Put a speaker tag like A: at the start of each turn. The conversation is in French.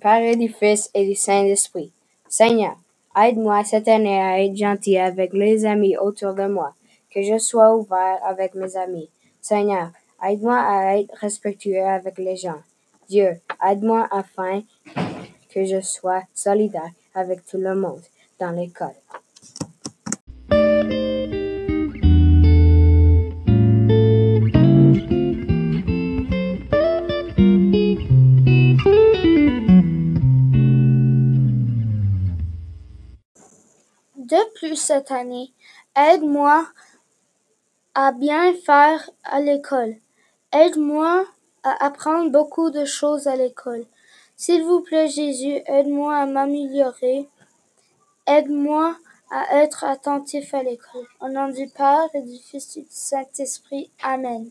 A: Père et du Fils et du Saint-Esprit. Seigneur, aide-moi cette année à être gentil avec les amis autour de moi, que je sois ouvert avec mes amis. Seigneur, aide-moi à être respectueux avec les gens. Dieu, aide-moi afin que je sois solidaire avec tout le monde dans l'école.
B: De plus cette année, aide-moi à bien faire à l'école. Aide-moi à apprendre beaucoup de choses à l'école. S'il vous plaît Jésus, aide-moi à m'améliorer. Aide-moi à être attentif à l'école. Au nom du Père et du Fils du Saint-Esprit. Amen.